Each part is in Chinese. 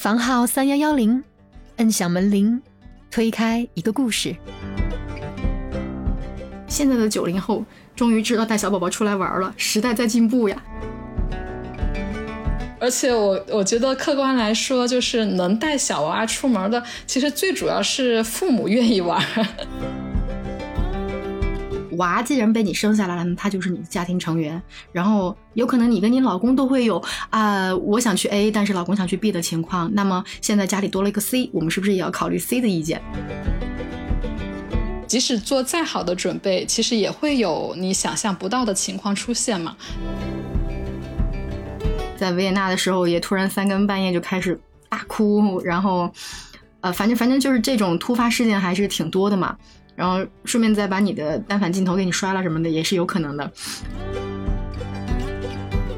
房号三幺幺零，摁响门铃，推开一个故事。现在的九零后终于知道带小宝宝出来玩了，时代在进步呀！而且我我觉得客观来说，就是能带小娃出门的，其实最主要是父母愿意玩。娃既然被你生下来了，他就是你的家庭成员。然后有可能你跟你老公都会有啊，我想去 A，但是老公想去 B 的情况。那么现在家里多了一个 C，我们是不是也要考虑 C 的意见？即使做再好的准备，其实也会有你想象不到的情况出现嘛。在维也纳的时候，也突然三更半夜就开始大哭，然后呃，反正反正就是这种突发事件还是挺多的嘛。然后顺便再把你的单反镜头给你摔了什么的，也是有可能的。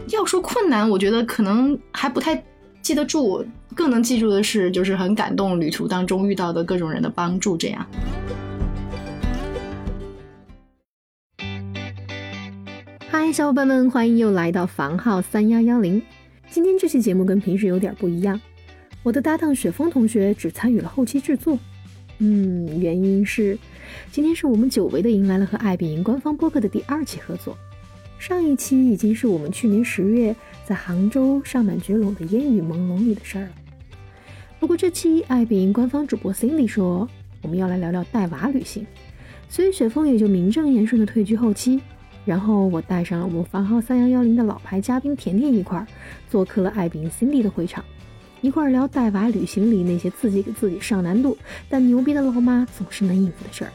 要说困难，我觉得可能还不太记得住，更能记住的是，就是很感动旅途当中遇到的各种人的帮助。这样。嗨，小伙伴们，欢迎又来到房号三幺幺零。今天这期节目跟平时有点不一样，我的搭档雪峰同学只参与了后期制作。嗯，原因是。今天是我们久违的迎来了和爱彼迎官方播客的第二期合作。上一期已经是我们去年十月在杭州上满绝拢的烟雨朦胧里的事儿了。不过这期爱彼迎官方主播 Cindy 说我们要来聊聊带娃旅行，所以雪峰也就名正言顺的退居后期。然后我带上了我们房号三幺幺零的老牌嘉宾甜甜一块儿做客了爱彼迎 Cindy 的会场，一块儿聊带娃旅行里那些自己给自己上难度但牛逼的老妈总是能应付的事儿。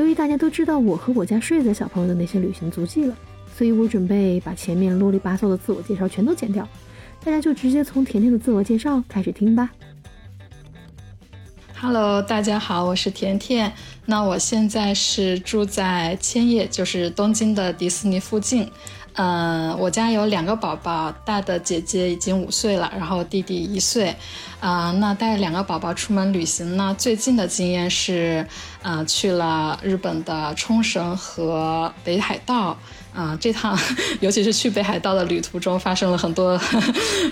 由于大家都知道我和我家睡的小朋友的那些旅行足迹了，所以我准备把前面啰里吧嗦的自我介绍全都剪掉，大家就直接从甜甜的自我介绍开始听吧。Hello，大家好，我是甜甜。那我现在是住在千叶，就是东京的迪士尼附近。嗯，我家有两个宝宝，大的姐姐已经五岁了，然后弟弟一岁。啊，那带两个宝宝出门旅行呢？最近的经验是，啊，去了日本的冲绳和北海道。啊，这趟尤其是去北海道的旅途中，发生了很多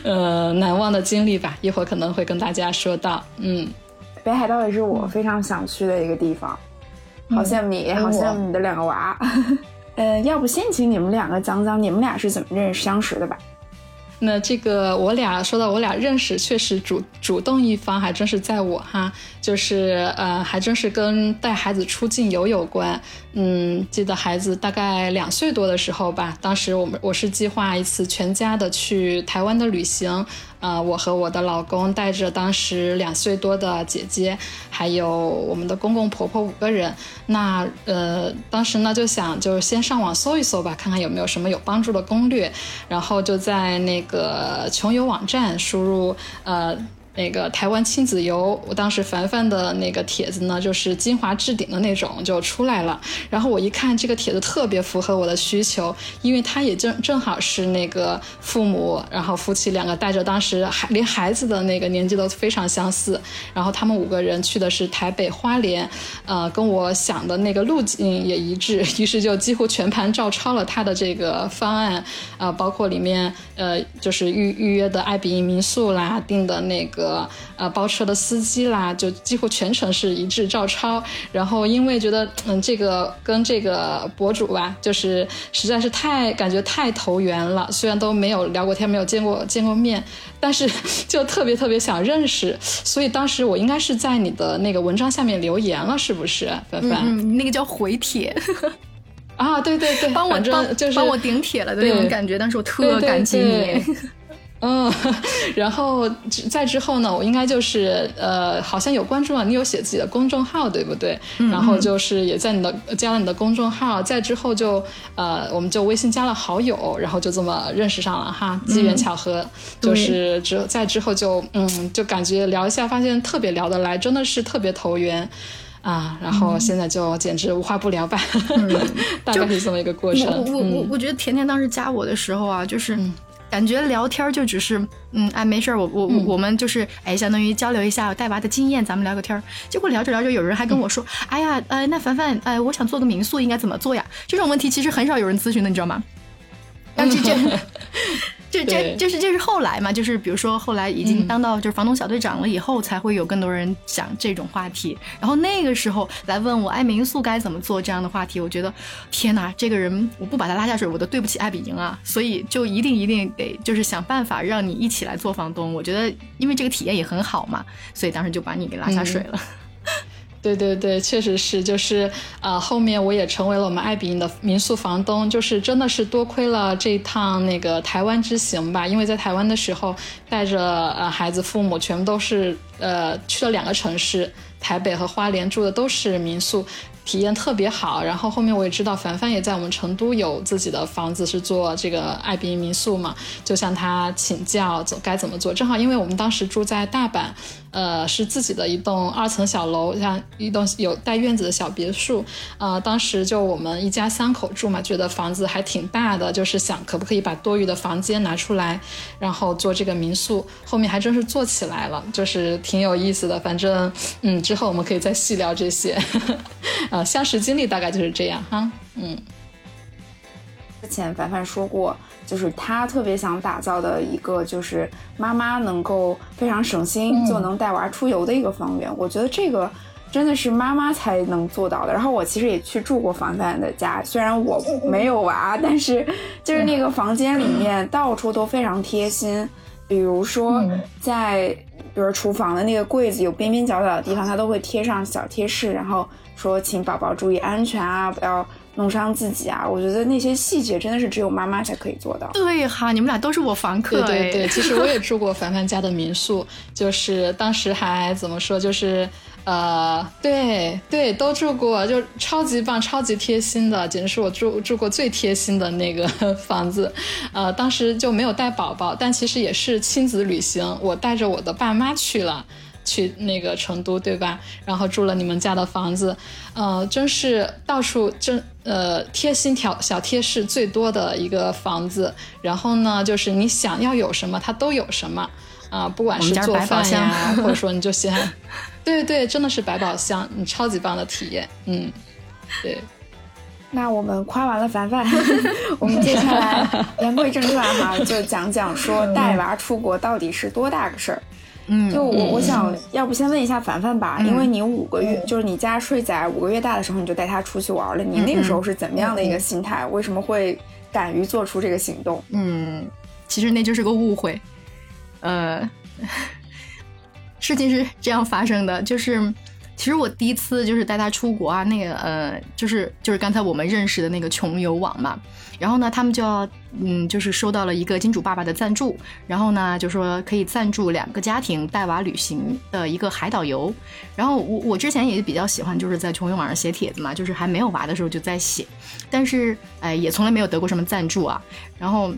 呃难忘的经历吧。一会儿可能会跟大家说到。嗯，北海道也是我非常想去的一个地方，好羡慕你，好羡慕你的两个娃。呃，要不先请你们两个讲讲你们俩是怎么认识相识的吧？那这个我俩说到我俩认识，确实主主动一方还真是在我哈，就是呃，还真是跟带孩子出境游有关。嗯，记得孩子大概两岁多的时候吧，当时我们我是计划一次全家的去台湾的旅行。啊，我和我的老公带着当时两岁多的姐姐，还有我们的公公婆婆五个人。那呃，当时呢就想，就先上网搜一搜吧，看看有没有什么有帮助的攻略。然后就在那个穷游网站输入呃。那个台湾亲子游，我当时凡凡的那个帖子呢，就是精华置顶的那种就出来了。然后我一看这个帖子特别符合我的需求，因为他也正正好是那个父母，然后夫妻两个带着当时还连孩子的那个年纪都非常相似。然后他们五个人去的是台北花莲，呃，跟我想的那个路径也一致，于是就几乎全盘照抄了他的这个方案，呃，包括里面呃就是预预约的爱彼迎民宿啦，订的那个。呃，包车的司机啦，就几乎全程是一致照抄。然后因为觉得，嗯，这个跟这个博主吧，就是实在是太感觉太投缘了。虽然都没有聊过天，没有见过见过面，但是就特别特别想认识。所以当时我应该是在你的那个文章下面留言了，是不是？凡凡，嗯，那个叫回帖啊，对对对，帮我帮就是帮我顶帖了的那种感觉。但是我特感激你。嗯，然后在之后呢，我应该就是呃，好像有关注了你，有写自己的公众号，对不对？然后就是也在你的加了你的公众号，再之后就呃，我们就微信加了好友，然后就这么认识上了哈，机缘巧合，就是之在之后就嗯，就感觉聊一下，发现特别聊得来，真的是特别投缘啊，然后现在就简直无话不聊吧，大概是这么一个过程。我我我觉得甜甜当时加我的时候啊，就是。感觉聊天就只是，嗯，哎，没事儿，我我我们就是，哎，相当于交流一下带娃的经验，咱们聊个天儿。结果聊着聊着，有人还跟我说，哎呀，呃，那凡凡，呃，我想做个民宿，应该怎么做呀？这种问题其实很少有人咨询的，你知道吗？这这这就这就是这是后来嘛，就是比如说后来已经当到就是房东小队长了以后，才会有更多人讲这种话题。然后那个时候来问我，哎，民宿该怎么做这样的话题，我觉得天哪，这个人我不把他拉下水，我都对不起艾比营啊。所以就一定一定得就是想办法让你一起来做房东。我觉得因为这个体验也很好嘛，所以当时就把你给拉下水了。对对对，确实是，就是呃，后面我也成为了我们爱彼迎的民宿房东，就是真的是多亏了这一趟那个台湾之行吧，因为在台湾的时候带着呃孩子父母全部都是呃去了两个城市，台北和花莲住的都是民宿。体验特别好，然后后面我也知道凡凡也在我们成都有自己的房子，是做这个爱彼迎民宿嘛，就向他请教怎该怎么做。正好因为我们当时住在大阪，呃，是自己的一栋二层小楼，像一栋有带院子的小别墅，呃，当时就我们一家三口住嘛，觉得房子还挺大的，就是想可不可以把多余的房间拿出来，然后做这个民宿。后面还真是做起来了，就是挺有意思的。反正，嗯，之后我们可以再细聊这些。相识经历大概就是这样哈，嗯。之前凡凡说过，就是他特别想打造的一个，就是妈妈能够非常省心就能带娃出游的一个房源。我觉得这个真的是妈妈才能做到的。然后我其实也去住过凡凡的家，虽然我没有娃，但是就是那个房间里面到处都非常贴心，比如说在比如厨房的那个柜子有边边角角的地方，它都会贴上小贴士，然后。说，请宝宝注意安全啊，不要弄伤自己啊！我觉得那些细节真的是只有妈妈才可以做到。对哈，你们俩都是我房客。对对对，其实我也住过凡凡家的民宿，就是当时还怎么说，就是呃，对对，都住过，就超级棒、超级贴心的，简直是我住住过最贴心的那个房子。呃，当时就没有带宝宝，但其实也是亲子旅行，我带着我的爸妈去了。去那个成都，对吧？然后住了你们家的房子，呃，真是到处真呃贴心条小贴士最多的一个房子。然后呢，就是你想要有什么，它都有什么啊，不管是做饭呀，或者说你就喜欢，对对，真的是百宝箱，你超级棒的体验，嗯，对。那我们夸完了凡凡，我们接下来言归正传哈，就讲讲说带娃出国到底是多大个事儿。嗯，就我我想要不先问一下凡凡吧，因为你五个月就是你家睡仔五个月大的时候你就带他出去玩了，你那个时候是怎么样的一个心态？为什么会敢于做出这个行动？嗯，其实那就是个误会，呃，事情是这样发生的，就是其实我第一次就是带他出国啊，那个呃，就是就是刚才我们认识的那个穷游网嘛。然后呢，他们就要，嗯，就是收到了一个金主爸爸的赞助，然后呢，就说可以赞助两个家庭带娃旅行的一个海岛游。然后我我之前也比较喜欢，就是在穷游网上写帖子嘛，就是还没有娃的时候就在写，但是哎，也从来没有得过什么赞助啊。然后。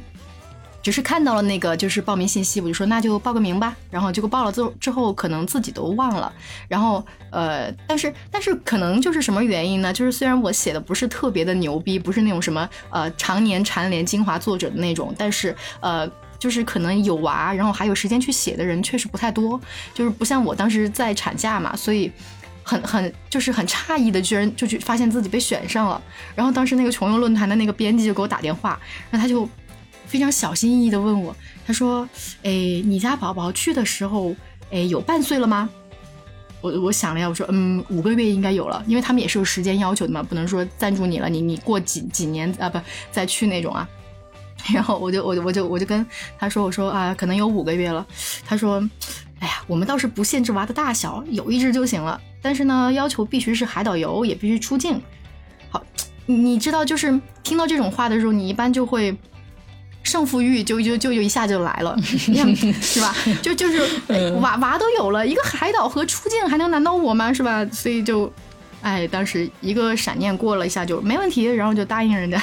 只是看到了那个就是报名信息，我就说那就报个名吧。然后结果报了之后之后，可能自己都忘了。然后呃，但是但是可能就是什么原因呢？就是虽然我写的不是特别的牛逼，不是那种什么呃常年蝉联精华作者的那种，但是呃就是可能有娃，然后还有时间去写的人确实不太多。就是不像我当时在产假嘛，所以很很就是很诧异的，居然就去发现自己被选上了。然后当时那个穷游论坛的那个编辑就给我打电话，然后他就。非常小心翼翼地问我，他说：“哎，你家宝宝去的时候，哎，有半岁了吗？”我我想了一下，我说：“嗯，五个月应该有了，因为他们也是有时间要求的嘛，不能说赞助你了，你你过几几年啊，不再去那种啊。”然后我就我就我就我就跟他说：“我说啊，可能有五个月了。”他说：“哎呀，我们倒是不限制娃的大小，有一只就行了，但是呢，要求必须是海岛游，也必须出境。”好，你知道，就是听到这种话的时候，你一般就会。胜负欲就就就就一下就来了，是吧？就就是娃娃都有了一个海岛和出境，还能难倒我吗？是吧？所以就，哎，当时一个闪念过了一下就没问题，然后就答应人家。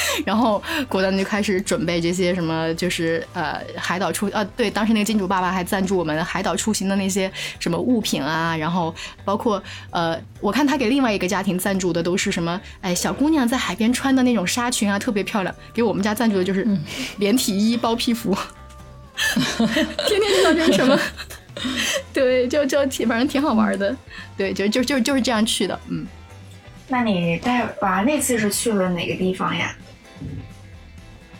然后果断就开始准备这些什么，就是呃海岛出呃对，当时那个金主爸爸还赞助我们海岛出行的那些什么物品啊，然后包括呃我看他给另外一个家庭赞助的都是什么，哎小姑娘在海边穿的那种纱裙啊，特别漂亮。给我们家赞助的就是连体衣包屁服，天天知道这是什么？对，就就挺反正挺好玩的，对，就就就就是这样去的，嗯。那你带娃那次是去了哪个地方呀？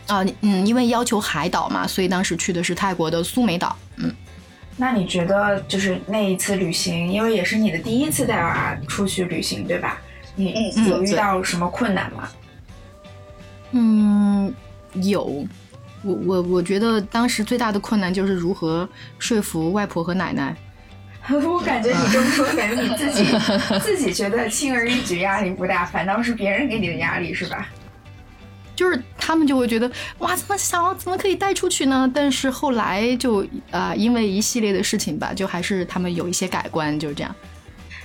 啊，嗯，因为要求海岛嘛，所以当时去的是泰国的苏梅岛。嗯，那你觉得就是那一次旅行，因为也是你的第一次带娃出去旅行，对吧？你有遇到什么困难吗？嗯，有。我我我觉得当时最大的困难就是如何说服外婆和奶奶。我感觉你这么说，感觉你自己 自己觉得轻而易举，压力不大，反倒是别人给你的压力，是吧？就是他们就会觉得哇，这么小怎么可以带出去呢？但是后来就啊，因为一系列的事情吧，就还是他们有一些改观，就是这样。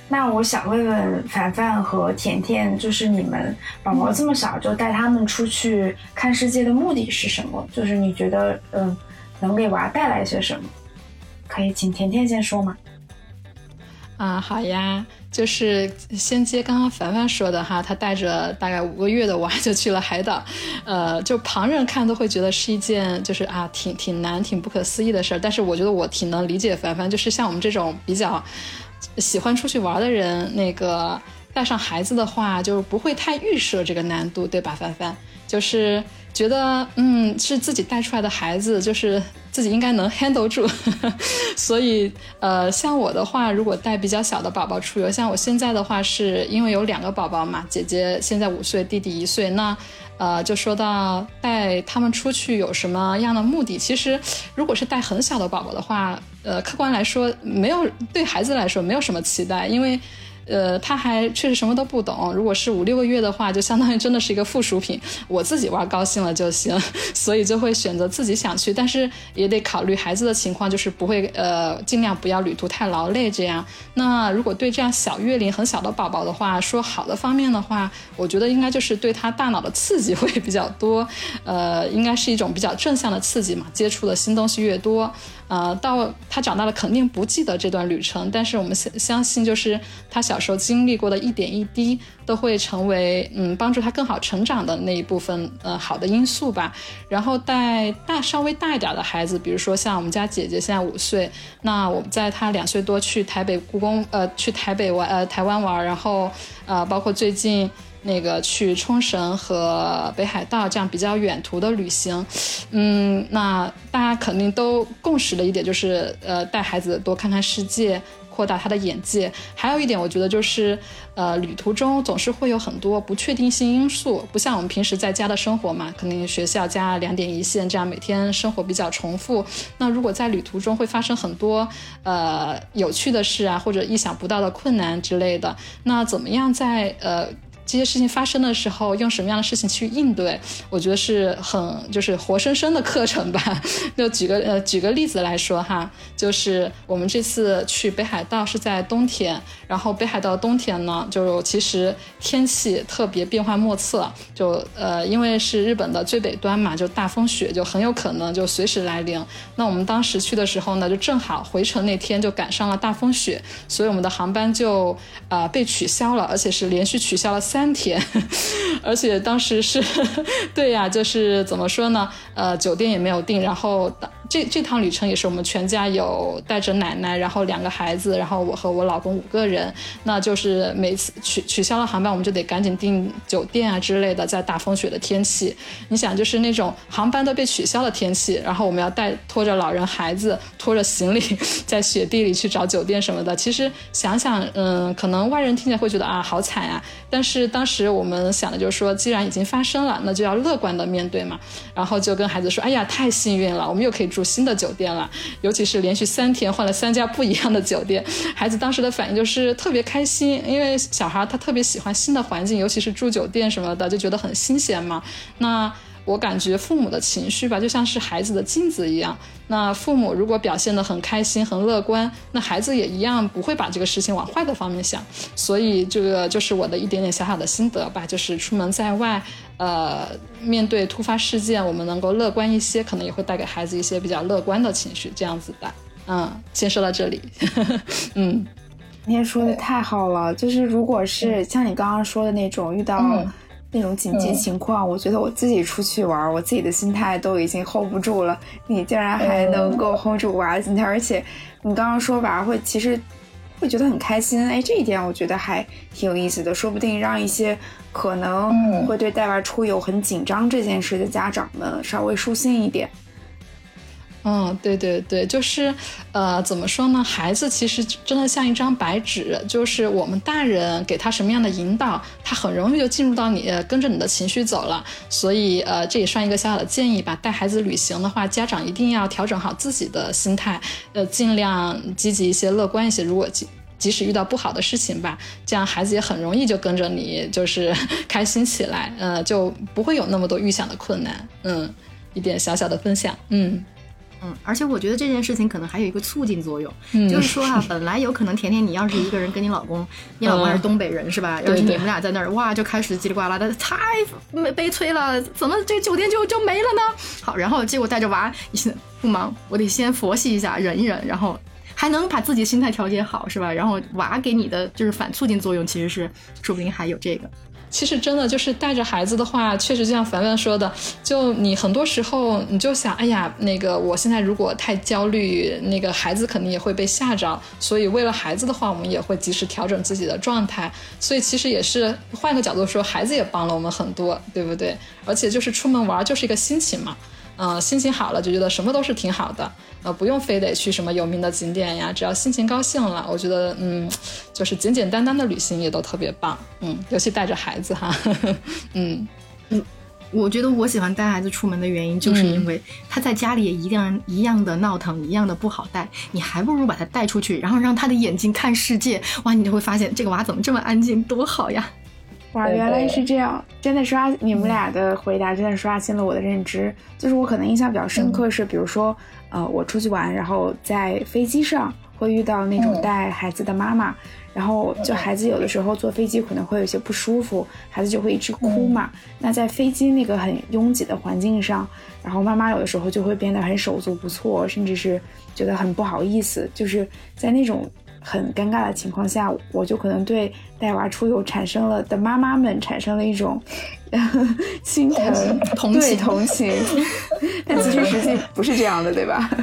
那我想问问凡凡和甜甜，就是你们宝宝这么小就带他们出去看世界的目的是什么？就是你觉得嗯，能给娃带来些什么？可以请甜甜先说吗？啊，好呀，就是先接刚刚凡凡说的哈，他带着大概五个月的娃就去了海岛，呃，就旁人看都会觉得是一件就是啊挺挺难、挺不可思议的事儿，但是我觉得我挺能理解凡凡，就是像我们这种比较喜欢出去玩的人，那个带上孩子的话，就是不会太预设这个难度，对吧？凡凡就是觉得嗯，是自己带出来的孩子，就是。自己应该能 handle 住，所以呃，像我的话，如果带比较小的宝宝出游，像我现在的话，是因为有两个宝宝嘛，姐姐现在五岁，弟弟一岁，那呃，就说到带他们出去有什么样的目的？其实，如果是带很小的宝宝的话，呃，客观来说，没有对孩子来说没有什么期待，因为。呃，他还确实什么都不懂。如果是五六个月的话，就相当于真的是一个附属品，我自己玩高兴了就行，所以就会选择自己想去，但是也得考虑孩子的情况，就是不会呃尽量不要旅途太劳累这样。那如果对这样小月龄很小的宝宝的话，说好的方面的话，我觉得应该就是对他大脑的刺激会比较多，呃，应该是一种比较正向的刺激嘛，接触的新东西越多。呃，到他长大了肯定不记得这段旅程，但是我们相相信，就是他小小时候经历过的一点一滴，都会成为嗯帮助他更好成长的那一部分呃好的因素吧。然后带大稍微大一点的孩子，比如说像我们家姐姐现在五岁，那我们在她两岁多去台北故宫呃去台北玩呃台湾玩，然后呃包括最近。那个去冲绳和北海道这样比较远途的旅行，嗯，那大家肯定都共识的一点就是，呃，带孩子多看看世界，扩大他的眼界。还有一点，我觉得就是，呃，旅途中总是会有很多不确定性因素，不像我们平时在家的生活嘛，肯定学校加两点一线，这样每天生活比较重复。那如果在旅途中会发生很多呃有趣的事啊，或者意想不到的困难之类的，那怎么样在呃？这些事情发生的时候，用什么样的事情去应对？我觉得是很就是活生生的课程吧。就举个呃举个例子来说哈，就是我们这次去北海道是在冬天，然后北海道冬天呢，就其实天气特别变幻莫测，就呃因为是日本的最北端嘛，就大风雪就很有可能就随时来临。那我们当时去的时候呢，就正好回程那天就赶上了大风雪，所以我们的航班就呃被取消了，而且是连续取消了。三天，而且当时是 对呀，就是怎么说呢？呃，酒店也没有订，然后。这这趟旅程也是我们全家有带着奶奶，然后两个孩子，然后我和我老公五个人。那就是每次取取消了航班，我们就得赶紧订酒店啊之类的。在大风雪的天气，你想就是那种航班都被取消的天气，然后我们要带拖着老人孩子，拖着行李 在雪地里去找酒店什么的。其实想想，嗯，可能外人听起来会觉得啊好惨啊。但是当时我们想的就是说，既然已经发生了，那就要乐观的面对嘛。然后就跟孩子说，哎呀，太幸运了，我们又可以住。新的酒店了，尤其是连续三天换了三家不一样的酒店，孩子当时的反应就是特别开心，因为小孩他特别喜欢新的环境，尤其是住酒店什么的，就觉得很新鲜嘛。那我感觉父母的情绪吧，就像是孩子的镜子一样。那父母如果表现得很开心、很乐观，那孩子也一样不会把这个事情往坏的方面想。所以这个就是我的一点点小小的心得吧，就是出门在外。呃，面对突发事件，我们能够乐观一些，可能也会带给孩子一些比较乐观的情绪，这样子的。嗯，先说到这里。嗯，你也说的太好了，就是如果是像你刚刚说的那种遇到那种紧急情况，我觉得我自己出去玩，我自己的心态都已经 hold 不住了，你竟然还能够 hold 住娃的心态，而且你刚刚说娃会其实。会觉得很开心。哎，这一点我觉得还挺有意思的，说不定让一些可能会对带娃出游很紧张这件事的家长们稍微舒心一点。嗯，对对对，就是，呃，怎么说呢？孩子其实真的像一张白纸，就是我们大人给他什么样的引导，他很容易就进入到你，跟着你的情绪走了。所以，呃，这也算一个小小的建议吧。带孩子旅行的话，家长一定要调整好自己的心态，呃，尽量积极一些、乐观一些。如果即即使遇到不好的事情吧，这样孩子也很容易就跟着你，就是 开心起来，呃，就不会有那么多预想的困难。嗯，一点小小的分享，嗯。嗯，而且我觉得这件事情可能还有一个促进作用，就是说哈，本来有可能甜甜你要是一个人跟你老公，你老公还是东北人是吧？要是你们俩在那儿，哇，就开始叽里呱啦的，太悲催了，怎么这酒店就就没了呢？好，然后结果带着娃，你现在不忙，我得先佛系一下，忍一忍，然后还能把自己心态调节好是吧？然后娃给你的就是反促进作用，其实是说不定还有这个。其实真的就是带着孩子的话，确实就像凡凡说的，就你很多时候你就想，哎呀，那个我现在如果太焦虑，那个孩子肯定也会被吓着。所以为了孩子的话，我们也会及时调整自己的状态。所以其实也是换个角度说，孩子也帮了我们很多，对不对？而且就是出门玩就是一个心情嘛。嗯，心情好了就觉得什么都是挺好的，呃，不用非得去什么有名的景点呀，只要心情高兴了，我觉得嗯，就是简简单单的旅行也都特别棒，嗯，尤其带着孩子哈，嗯嗯，我觉得我喜欢带孩子出门的原因，就是因为他在家里也一样一样的闹腾，一样的不好带，你还不如把他带出去，然后让他的眼睛看世界，哇，你就会发现这个娃怎么这么安静，多好呀。哇，原来是这样！真的刷你们俩的回答，真的刷新了我的认知。就是我可能印象比较深刻是，比如说，呃，我出去玩，然后在飞机上会遇到那种带孩子的妈妈，然后就孩子有的时候坐飞机可能会有些不舒服，孩子就会一直哭嘛。那在飞机那个很拥挤的环境上，然后妈妈有的时候就会变得很手足无措，甚至是觉得很不好意思，就是在那种。很尴尬的情况下，我就可能对带娃出游产生了的妈妈们产生了一种心疼、同情、同情。但其实实际不是这样的，对吧？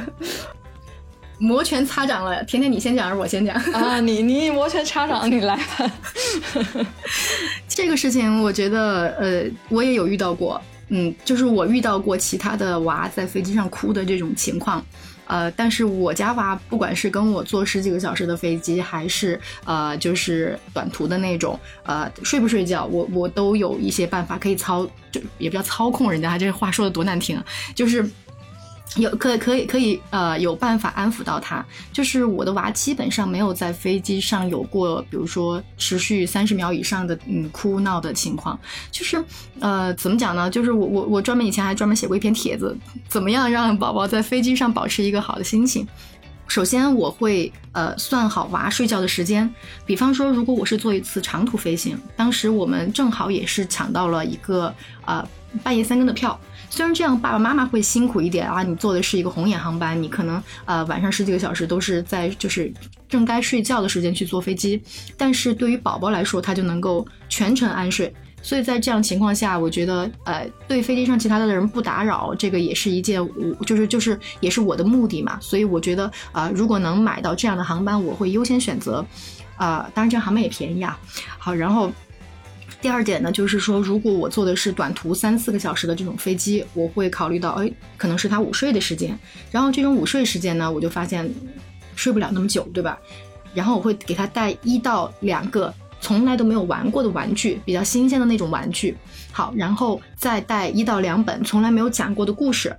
摩拳擦掌了，甜甜，你先讲还是我先讲啊？你你摩拳擦掌，你来吧。这个事情，我觉得呃，我也有遇到过，嗯，就是我遇到过其他的娃在飞机上哭的这种情况。呃，但是我家娃不管是跟我坐十几个小时的飞机，还是呃就是短途的那种，呃睡不睡觉，我我都有一些办法可以操，就也不叫操控人家，这话说的多难听，就是。有可可以可以呃有办法安抚到他，就是我的娃基本上没有在飞机上有过，比如说持续三十秒以上的嗯哭闹的情况，就是呃怎么讲呢？就是我我我专门以前还专门写过一篇帖子，怎么样让宝宝在飞机上保持一个好的心情？首先我会呃算好娃睡觉的时间，比方说如果我是做一次长途飞行，当时我们正好也是抢到了一个呃半夜三更的票。虽然这样，爸爸妈妈会辛苦一点啊。你坐的是一个红眼航班，你可能呃晚上十几个小时都是在就是正该睡觉的时间去坐飞机，但是对于宝宝来说，他就能够全程安睡。所以在这样情况下，我觉得呃对飞机上其他的人不打扰，这个也是一件我就是就是也是我的目的嘛。所以我觉得啊，如果能买到这样的航班，我会优先选择。啊，当然这样航班也便宜啊。好，然后。第二点呢，就是说，如果我坐的是短途三四个小时的这种飞机，我会考虑到，哎，可能是他午睡的时间。然后这种午睡时间呢，我就发现睡不了那么久，对吧？然后我会给他带一到两个从来都没有玩过的玩具，比较新鲜的那种玩具。好，然后再带一到两本从来没有讲过的故事，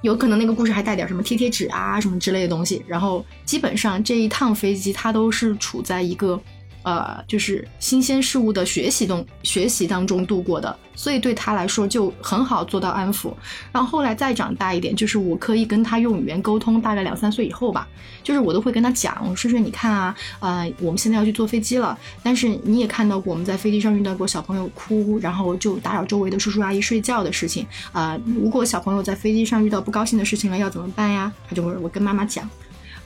有可能那个故事还带点什么贴贴纸啊什么之类的东西。然后基本上这一趟飞机，它都是处在一个。呃，就是新鲜事物的学习中学习当中度过的，所以对他来说就很好做到安抚。然后后来再长大一点，就是我可以跟他用语言沟通，大概两三岁以后吧，就是我都会跟他讲，我说说你看啊，呃，我们现在要去坐飞机了，但是你也看到过我们在飞机上遇到过小朋友哭，然后就打扰周围的叔叔阿姨睡觉的事情啊。如果小朋友在飞机上遇到不高兴的事情了，要怎么办呀？他就会我跟妈妈讲。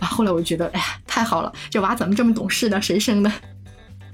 啊，后来我觉得，哎呀，太好了，这娃怎么这么懂事呢？谁生的？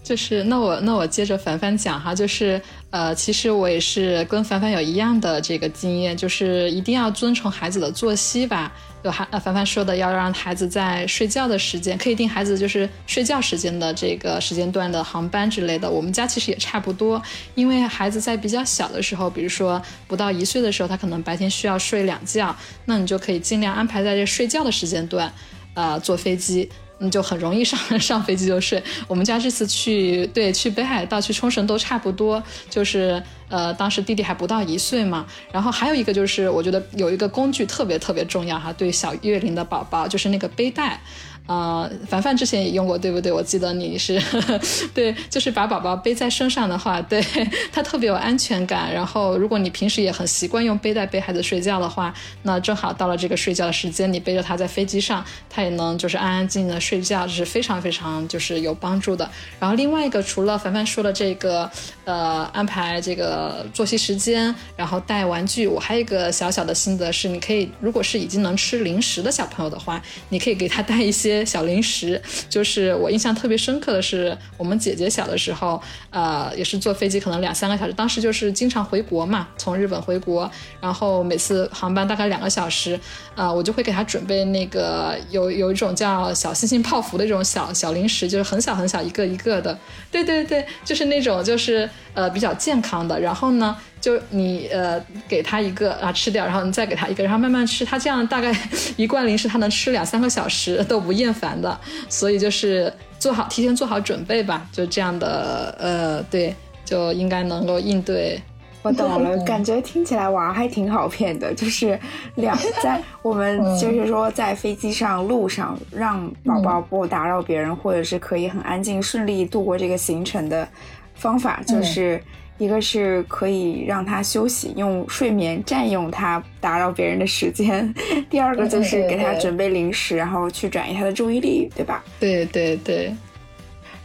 就是那我那我接着凡凡讲哈，就是呃，其实我也是跟凡凡有一样的这个经验，就是一定要遵从孩子的作息吧。有孩呃凡凡说的要让孩子在睡觉的时间，可以定孩子就是睡觉时间的这个时间段的航班之类的。我们家其实也差不多，因为孩子在比较小的时候，比如说不到一岁的时候，他可能白天需要睡两觉，那你就可以尽量安排在这睡觉的时间段，呃，坐飞机。嗯，就很容易上上飞机就睡。我们家这次去，对，去北海道、去冲绳都差不多，就是呃，当时弟弟还不到一岁嘛。然后还有一个就是，我觉得有一个工具特别特别重要哈，对小月龄的宝宝，就是那个背带。啊，凡凡之前也用过，对不对？我记得你是，对，就是把宝宝背在身上的话，对他特别有安全感。然后，如果你平时也很习惯用背带背孩子睡觉的话，那正好到了这个睡觉的时间，你背着他在飞机上，他也能就是安安静静的睡觉，这是非常非常就是有帮助的。然后另外一个，除了凡凡说的这个，呃，安排这个作息时间，然后带玩具，我还有一个小小的心得是，你可以，如果是已经能吃零食的小朋友的话，你可以给他带一些。小零食，就是我印象特别深刻的是，我们姐姐小的时候，呃，也是坐飞机，可能两三个小时。当时就是经常回国嘛，从日本回国，然后每次航班大概两个小时，啊，我就会给她准备那个有有一种叫小星星泡芙的这种小小零食，就是很小很小一个一个的，对对对，就是那种就是呃比较健康的。然后呢？就你呃给他一个啊吃掉，然后你再给他一个，然后慢慢吃。他这样大概 一罐零食，他能吃两三个小时都不厌烦的。所以就是做好提前做好准备吧，就这样的呃对，就应该能够应对。我懂了，感觉听起来娃还挺好骗的，就是两在 我们就是说在飞机上路上让宝宝不打扰别人，或者是可以很安静顺利度过这个行程的方法就是。一个是可以让他休息，用睡眠占用他打扰别人的时间；第二个就是给他准备零食，然后去转移他的注意力，对吧？对对对。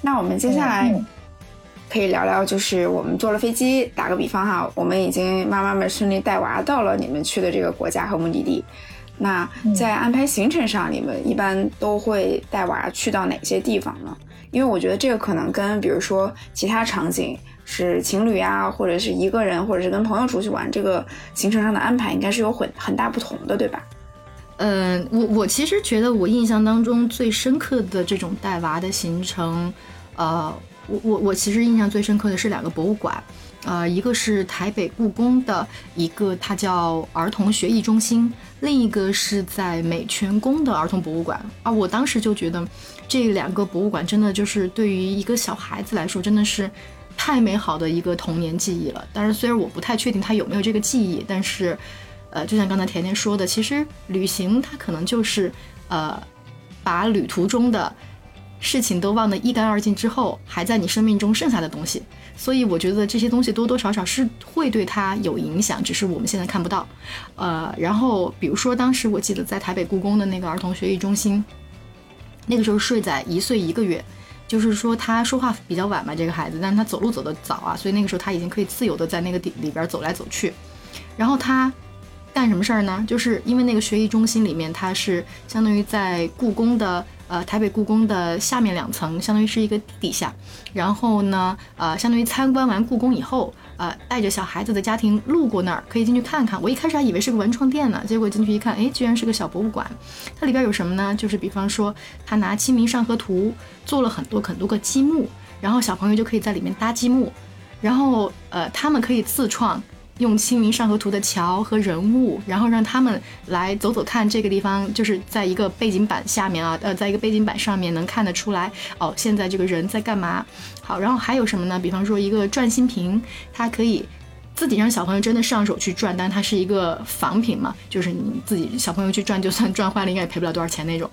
那我们接下来可以聊聊，就是我们坐了飞机，打个比方哈，我们已经妈妈们顺利带娃到了你们去的这个国家和目的地。那在安排行程上，你们一般都会带娃去到哪些地方呢？因为我觉得这个可能跟比如说其他场景。是情侣啊，或者是一个人，或者是跟朋友出去玩，这个行程上的安排应该是有很很大不同的，对吧？嗯，我我其实觉得我印象当中最深刻的这种带娃的行程，呃，我我我其实印象最深刻的是两个博物馆，呃，一个是台北故宫的一个，它叫儿童学艺中心，另一个是在美泉宫的儿童博物馆啊。我当时就觉得这两个博物馆真的就是对于一个小孩子来说，真的是。太美好的一个童年记忆了，但是虽然我不太确定他有没有这个记忆，但是，呃，就像刚才甜甜说的，其实旅行它可能就是，呃，把旅途中的事情都忘得一干二净之后，还在你生命中剩下的东西。所以我觉得这些东西多多少少是会对他有影响，只是我们现在看不到。呃，然后比如说当时我记得在台北故宫的那个儿童学艺中心，那个时候睡在一岁一个月。就是说他说话比较晚嘛，这个孩子，但是他走路走得早啊，所以那个时候他已经可以自由的在那个地里边走来走去。然后他干什么事儿呢？就是因为那个学习中心里面，它是相当于在故宫的。呃，台北故宫的下面两层相当于是一个地下，然后呢，呃，相当于参观完故宫以后，呃，带着小孩子的家庭路过那儿可以进去看看。我一开始还以为是个文创店呢，结果进去一看，哎，居然是个小博物馆。它里边有什么呢？就是比方说，他拿《清明上河图》做了很多很多个积木，然后小朋友就可以在里面搭积木，然后呃，他们可以自创。用《清明上河图》的桥和人物，然后让他们来走走看这个地方，就是在一个背景板下面啊，呃，在一个背景板上面能看得出来哦，现在这个人在干嘛？好，然后还有什么呢？比方说一个转心瓶，它可以自己让小朋友真的上手去转，但它是一个仿品嘛，就是你自己小朋友去转，就算转坏了，应该也赔不了多少钱那种。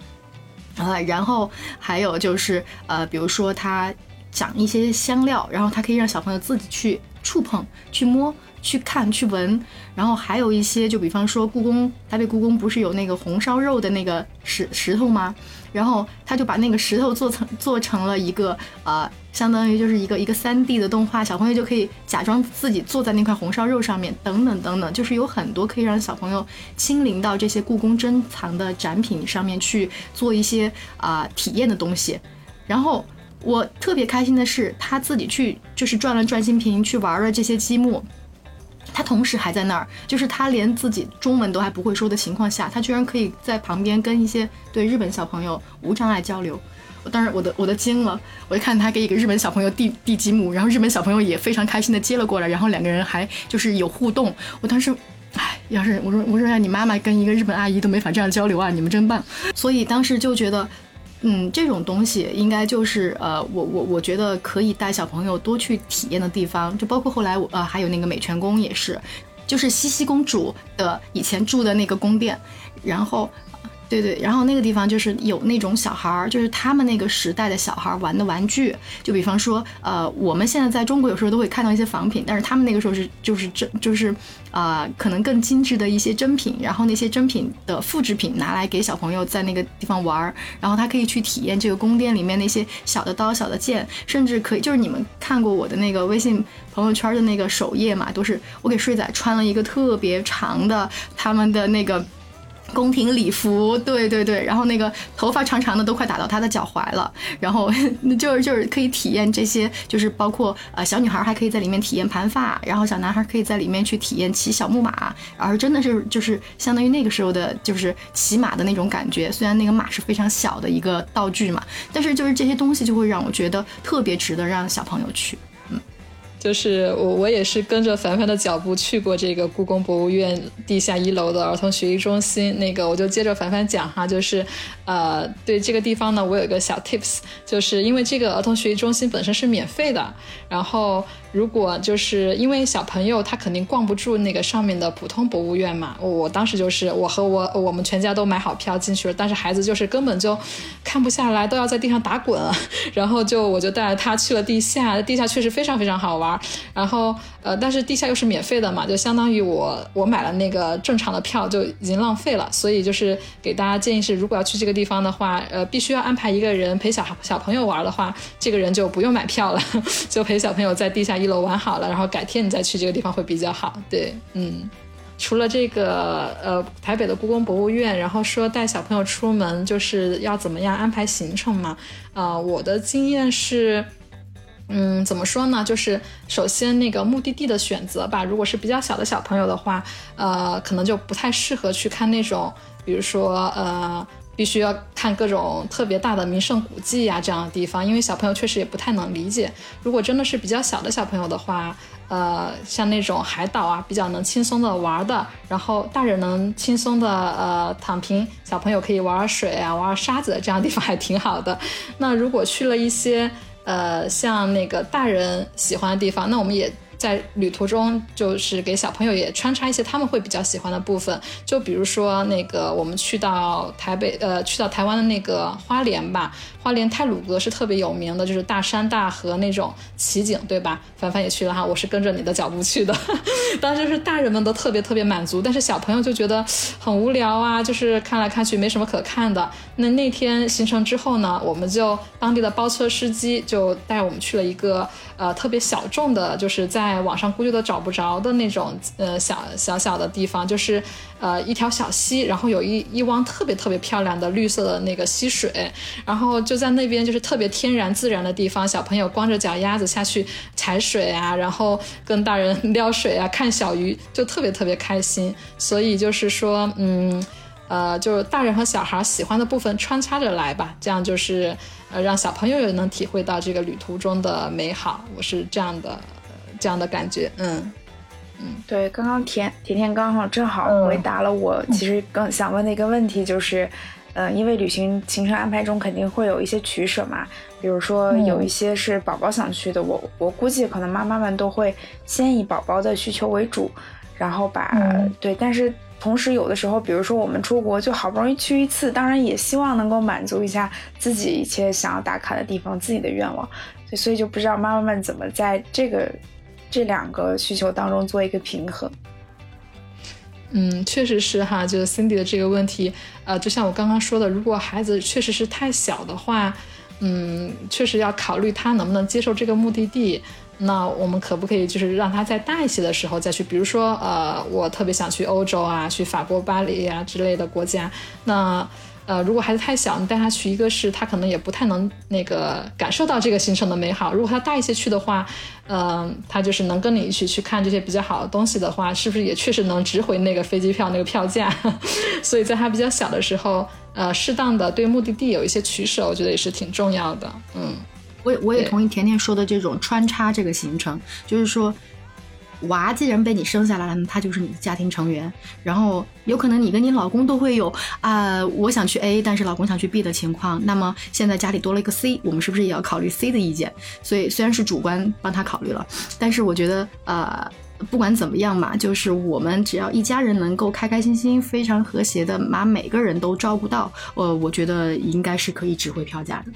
啊，然后还有就是呃，比如说它讲一些香料，然后它可以让小朋友自己去触碰、去摸。去看去闻，然后还有一些，就比方说故宫台北故宫不是有那个红烧肉的那个石石头吗？然后他就把那个石头做成做成了一个呃，相当于就是一个一个三 D 的动画，小朋友就可以假装自己坐在那块红烧肉上面，等等等等，就是有很多可以让小朋友亲临到这些故宫珍藏的展品上面去做一些啊体验的东西。然后我特别开心的是，他自己去就是转了转心屏去玩了这些积木，他同时还在那儿，就是他连自己中文都还不会说的情况下，他居然可以在旁边跟一些对日本小朋友无障碍交流。我当时我的我的惊了，我就看他给一个日本小朋友递递积木，然后日本小朋友也非常开心的接了过来，然后两个人还就是有互动。我当时，哎，要是我说我说让你妈妈跟一个日本阿姨都没法这样交流啊，你们真棒。所以当时就觉得。嗯，这种东西应该就是呃，我我我觉得可以带小朋友多去体验的地方，就包括后来我呃还有那个美泉宫也是，就是茜茜公主的以前住的那个宫殿，然后。对对，然后那个地方就是有那种小孩儿，就是他们那个时代的小孩儿玩的玩具，就比方说，呃，我们现在在中国有时候都会看到一些仿品，但是他们那个时候是就是真就是，啊，可能更精致的一些真品，然后那些真品的复制品拿来给小朋友在那个地方玩儿，然后他可以去体验这个宫殿里面那些小的刀、小的剑，甚至可以就是你们看过我的那个微信朋友圈的那个首页嘛，都是我给睡仔穿了一个特别长的他们的那个。宫廷礼服，对对对，然后那个头发长长的都快打到他的脚踝了，然后 就是就是可以体验这些，就是包括呃小女孩还可以在里面体验盘发，然后小男孩可以在里面去体验骑小木马，而真的是就是相当于那个时候的就是骑马的那种感觉，虽然那个马是非常小的一个道具嘛，但是就是这些东西就会让我觉得特别值得让小朋友去。就是我，我也是跟着凡凡的脚步去过这个故宫博物院地下一楼的儿童学习中心。那个，我就接着凡凡讲哈，就是，呃，对这个地方呢，我有一个小 tips，就是因为这个儿童学习中心本身是免费的，然后。如果就是因为小朋友他肯定逛不住那个上面的普通博物院嘛，我当时就是我和我我们全家都买好票进去了，但是孩子就是根本就看不下来，都要在地上打滚，然后就我就带着他去了地下，地下确实非常非常好玩，然后呃但是地下又是免费的嘛，就相当于我我买了那个正常的票就已经浪费了，所以就是给大家建议是，如果要去这个地方的话，呃必须要安排一个人陪小小朋友玩的话，这个人就不用买票了，就陪小朋友在地下。一楼玩好了，然后改天你再去这个地方会比较好。对，嗯，除了这个呃台北的故宫博物院，然后说带小朋友出门就是要怎么样安排行程嘛？啊，我的经验是，嗯，怎么说呢？就是首先那个目的地的选择吧，如果是比较小的小朋友的话，呃，可能就不太适合去看那种，比如说呃。必须要看各种特别大的名胜古迹呀，这样的地方，因为小朋友确实也不太能理解。如果真的是比较小的小朋友的话，呃，像那种海岛啊，比较能轻松的玩的，然后大人能轻松的呃躺平，小朋友可以玩水啊，玩沙子这样地方还挺好的。那如果去了一些呃像那个大人喜欢的地方，那我们也。在旅途中，就是给小朋友也穿插一些他们会比较喜欢的部分，就比如说那个我们去到台北，呃，去到台湾的那个花莲吧。花莲泰鲁阁是特别有名的，就是大山大河那种奇景，对吧？凡凡也去了哈，我是跟着你的脚步去的。当时是大人们都特别特别满足，但是小朋友就觉得很无聊啊，就是看来看去没什么可看的。那那天行程之后呢，我们就当地的包车司机就带我们去了一个呃特别小众的，就是在网上估计都找不着的那种呃小小小的地方，就是呃一条小溪，然后有一一汪特别特别漂亮的绿色的那个溪水，然后就。在那边就是特别天然自然的地方，小朋友光着脚丫子下去踩水啊，然后跟大人 撩水啊，看小鱼，就特别特别开心。所以就是说，嗯，呃，就是大人和小孩喜欢的部分穿插着来吧，这样就是呃让小朋友也能体会到这个旅途中的美好。我是这样的这样的感觉，嗯嗯，对，刚刚甜甜甜刚好正好回答了我其实更想问的一个问题，就是。嗯，因为旅行行程安排中肯定会有一些取舍嘛，比如说有一些是宝宝想去的，我我估计可能妈妈们都会先以宝宝的需求为主，然后把对，但是同时有的时候，比如说我们出国就好不容易去一次，当然也希望能够满足一下自己一切想要打卡的地方，自己的愿望，所以就不知道妈妈们怎么在这个这两个需求当中做一个平衡。嗯，确实是哈，就是 Cindy 的这个问题，呃，就像我刚刚说的，如果孩子确实是太小的话，嗯，确实要考虑他能不能接受这个目的地。那我们可不可以就是让他再大一些的时候再去？比如说，呃，我特别想去欧洲啊，去法国巴黎啊之类的国家，那。呃，如果孩子太小，你带他去，一个是他可能也不太能那个感受到这个行程的美好。如果他大一些去的话，嗯，他就是能跟你一起去看这些比较好的东西的话，是不是也确实能值回那个飞机票那个票价？所以在他比较小的时候，呃，适当的对目的地有一些取舍，我觉得也是挺重要的。嗯，我也我也同意甜甜说的这种穿插这个行程，就是说。娃既然被你生下来了，他就是你的家庭成员。然后有可能你跟你老公都会有啊，我想去 A，但是老公想去 B 的情况。那么现在家里多了一个 C，我们是不是也要考虑 C 的意见？所以虽然是主观帮他考虑了，但是我觉得呃，不管怎么样嘛，就是我们只要一家人能够开开心心、非常和谐的把每个人都照顾到，呃，我觉得应该是可以值回票价的。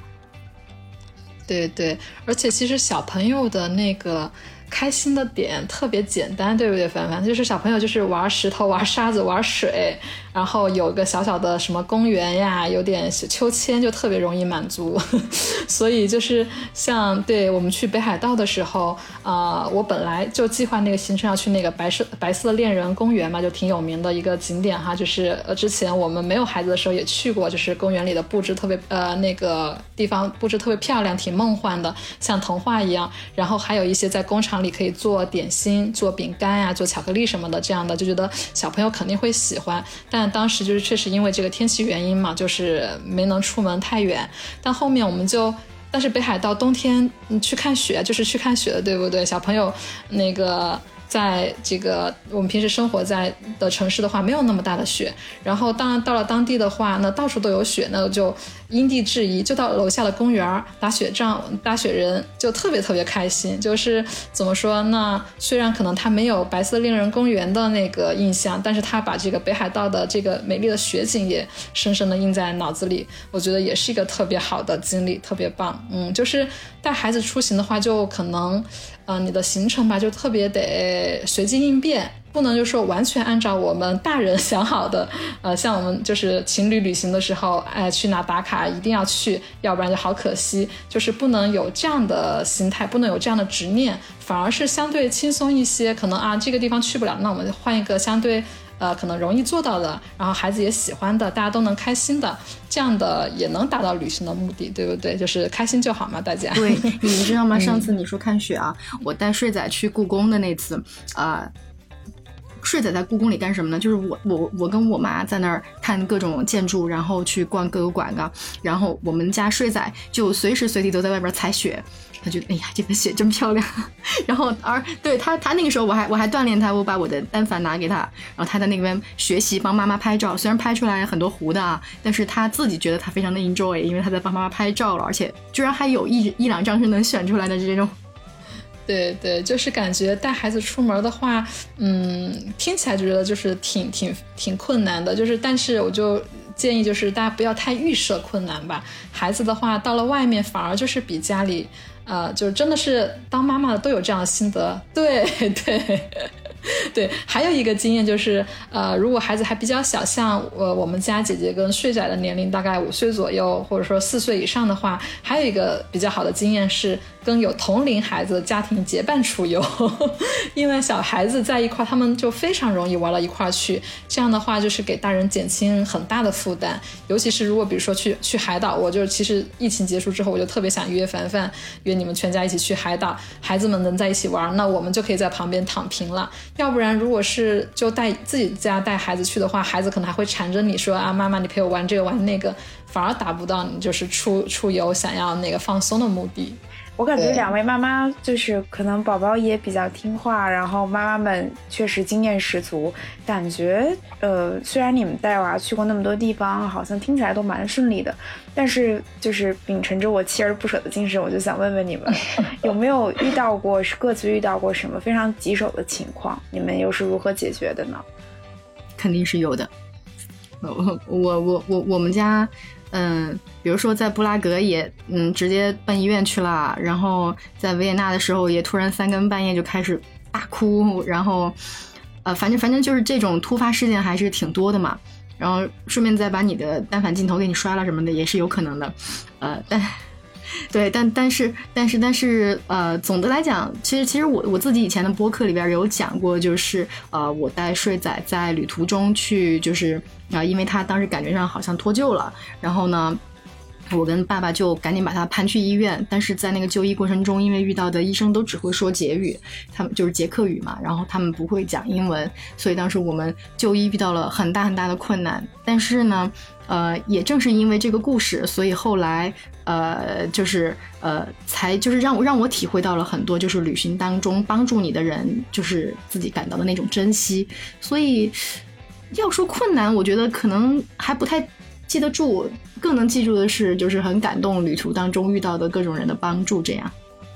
对对，而且其实小朋友的那个。开心的点特别简单，对不对，凡凡？就是小朋友就是玩石头、玩沙子、玩水。然后有个小小的什么公园呀，有点秋千，就特别容易满足。所以就是像对我们去北海道的时候，啊，我本来就计划那个行程要去那个白色白色恋人公园嘛，就挺有名的一个景点哈。就是呃，之前我们没有孩子的时候也去过，就是公园里的布置特别呃那个地方布置特别漂亮，挺梦幻的，像童话一样。然后还有一些在工厂里可以做点心、做饼干呀、做巧克力什么的这样的，就觉得小朋友肯定会喜欢。但但当时就是确实因为这个天气原因嘛，就是没能出门太远。但后面我们就，但是北海道冬天去看雪就是去看雪的，对不对？小朋友那个。在这个我们平时生活在的城市的话，没有那么大的雪。然后当然到了当地的话，那到处都有雪，那就因地制宜，就到楼下的公园打雪仗、打雪人，就特别特别开心。就是怎么说？那虽然可能他没有白色恋人公园的那个印象，但是他把这个北海道的这个美丽的雪景也深深的印在脑子里。我觉得也是一个特别好的经历，特别棒。嗯，就是带孩子出行的话，就可能。嗯，你的行程吧，就特别得随机应变，不能就说完全按照我们大人想好的。呃，像我们就是情侣旅行的时候，哎，去哪打卡一定要去，要不然就好可惜。就是不能有这样的心态，不能有这样的执念，反而是相对轻松一些。可能啊，这个地方去不了，那我们换一个相对。呃，可能容易做到的，然后孩子也喜欢的，大家都能开心的，这样的也能达到旅行的目的，对不对？就是开心就好嘛，大家。对，你知道吗？上次你说看雪啊，我带睡仔去故宫的那次，啊，睡仔在故宫里干什么呢？就是我我我跟我妈在那儿看各种建筑，然后去逛各个馆啊，然后我们家睡仔就随时随地都在外边踩雪。他觉得哎呀，这个雪真漂亮。然后而对他，他那个时候我还我还锻炼他，我把我的单反拿给他，然后他在那边学习帮妈妈拍照。虽然拍出来很多糊的啊，但是他自己觉得他非常的 enjoy，因为他在帮妈妈拍照了，而且居然还有一一两张是能选出来的这种。对对，就是感觉带孩子出门的话，嗯，听起来就觉得就是挺挺挺困难的，就是但是我就建议就是大家不要太预设困难吧。孩子的话到了外面反而就是比家里。呃，就真的是当妈妈的都有这样的心得，对对对。还有一个经验就是，呃，如果孩子还比较小，像我我们家姐姐跟睡仔的年龄大概五岁左右，或者说四岁以上的话，还有一个比较好的经验是。跟有同龄孩子的家庭结伴出游，因为小孩子在一块，他们就非常容易玩到一块去。这样的话，就是给大人减轻很大的负担。尤其是如果比如说去去海岛，我就其实疫情结束之后，我就特别想约凡凡，约你们全家一起去海岛，孩子们能在一起玩，那我们就可以在旁边躺平了。要不然，如果是就带自己家带孩子去的话，孩子可能还会缠着你说啊，妈妈你陪我玩这个玩那个，反而达不到你就是出出游想要那个放松的目的。我感觉两位妈妈就是可能宝宝也比较听话，然后妈妈们确实经验十足。感觉呃，虽然你们带娃去过那么多地方，好像听起来都蛮顺利的，但是就是秉承着我锲而不舍的精神，我就想问问你们，有没有遇到过各自遇到过什么非常棘手的情况？你们又是如何解决的呢？肯定是有的。我我我我我们家。嗯，比如说在布拉格也，嗯，直接奔医院去了。然后在维也纳的时候，也突然三更半夜就开始大哭。然后，呃，反正反正就是这种突发事件还是挺多的嘛。然后顺便再把你的单反镜头给你摔了什么的也是有可能的。呃，但对，但但是但是但是呃，总的来讲，其实其实我我自己以前的播客里边有讲过，就是呃，我带睡仔在旅途中去，就是啊，因为他当时感觉上好像脱臼了，然后呢。我跟爸爸就赶紧把他搬去医院，但是在那个就医过程中，因为遇到的医生都只会说捷语，他们就是捷克语嘛，然后他们不会讲英文，所以当时我们就医遇到了很大很大的困难。但是呢，呃，也正是因为这个故事，所以后来，呃，就是呃，才就是让我让我体会到了很多，就是旅行当中帮助你的人，就是自己感到的那种珍惜。所以要说困难，我觉得可能还不太记得住。更能记住的是，就是很感动旅途当中遇到的各种人的帮助，这样，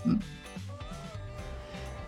嗯，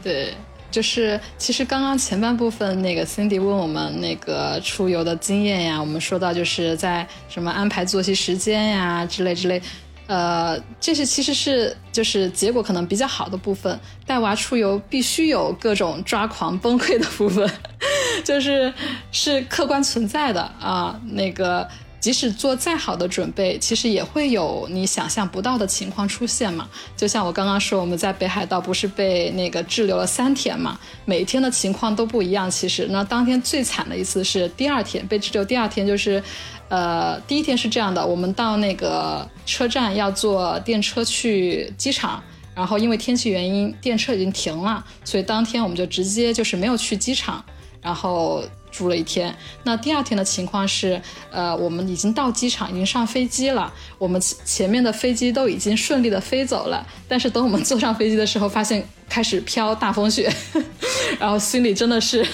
对，就是其实刚刚前半部分那个 Cindy 问我们那个出游的经验呀，我们说到就是在什么安排作息时间呀之类之类，呃，这是其实是就是结果可能比较好的部分，带娃出游必须有各种抓狂崩溃的部分，就是是客观存在的啊，那个。即使做再好的准备，其实也会有你想象不到的情况出现嘛。就像我刚刚说，我们在北海道不是被那个滞留了三天嘛，每天的情况都不一样。其实，那当天最惨的一次是第二天被滞留，第二天就是，呃，第一天是这样的，我们到那个车站要坐电车去机场，然后因为天气原因，电车已经停了，所以当天我们就直接就是没有去机场，然后。住了一天，那第二天的情况是，呃，我们已经到机场，已经上飞机了，我们前面的飞机都已经顺利的飞走了，但是等我们坐上飞机的时候，发现开始飘大风雪，然后心里真的是，